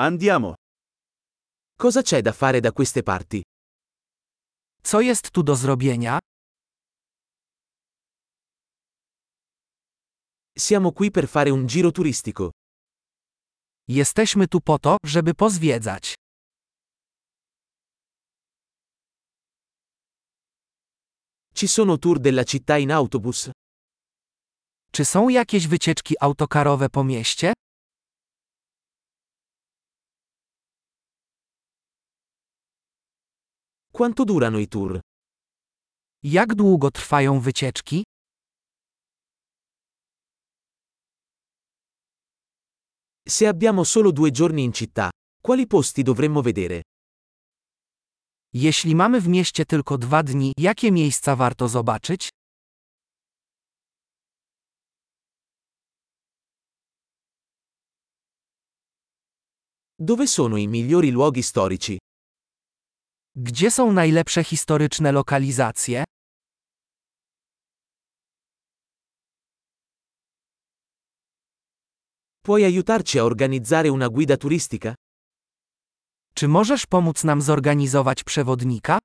Andiamo. Cosa c'è da fare da queste parti? Co jest tu do zrobienia? Siamo qui per fare un giro turistico. Jesteśmy tu po to, żeby pozwiedzać. Ci sono tour della città in autobus? Czy są jakieś wycieczki autokarowe po mieście? Quanto durano i tour? Jak długo trwają wycieczki? Se abbiamo solo due giorni in città, quali posti dovremmo vedere? Jeśli mamy w mieście tylko dwa dni, jakie miejsca warto zobaczyć? Dove sono i migliori luoghi storici? Gdzie są najlepsze historyczne lokalizacje? Puoi aiutarci a organizzare una guida turistica? Czy możesz pomóc nam zorganizować przewodnika?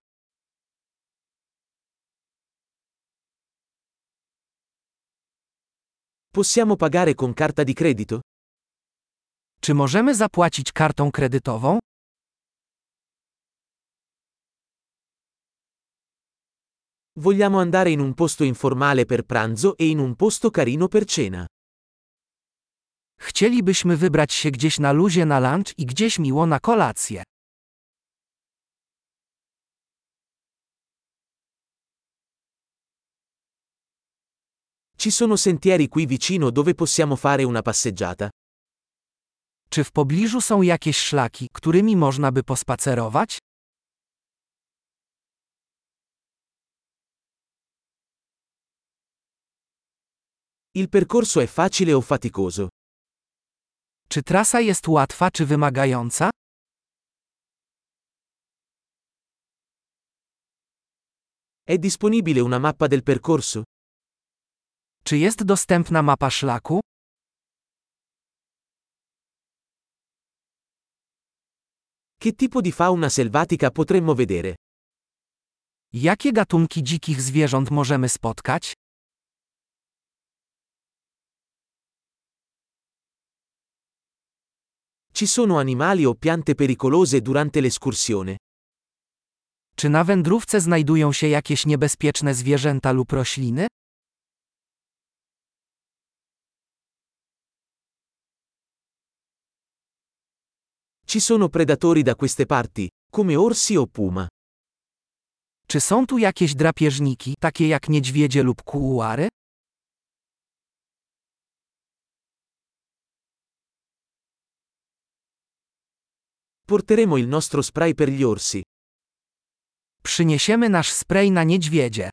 Possiamo pagare con carta di credito? Czy możemy zapłacić kartą kredytową? Vogliamo andare in un posto informale per pranzo e in un posto carino per cena. Chcielibyśmy wybrać się gdzieś na luzie na lunch i gdzieś miło na kolację. Ci sono sentieri qui vicino dove possiamo fare una passeggiata? Czy w pobliżu są jakieś szlaki, którymi można by pospacerować? Il percorso è facile o faticoso? Czy trasa jest łatwa czy wymagająca? È disponibile una mappa del percorso? Czy jest dostępna mapa szlaku? Che tipo di fauna selvatica potremmo vedere? Jakie gatunki dzikich zwierząt możemy spotkać? Ci sono animali o piante pericolose durante l'escursione? Czy na wędrówce znajdują się jakieś niebezpieczne zwierzęta lub rośliny? Ci sono predatori da queste parti, come orsi o puma? Czy są tu jakieś drapieżniki, takie jak niedźwiedzie lub kuuary? Porteremo il nostro spray per gli orsi. Przyniesiemy nasz spray na niedźwiedzie.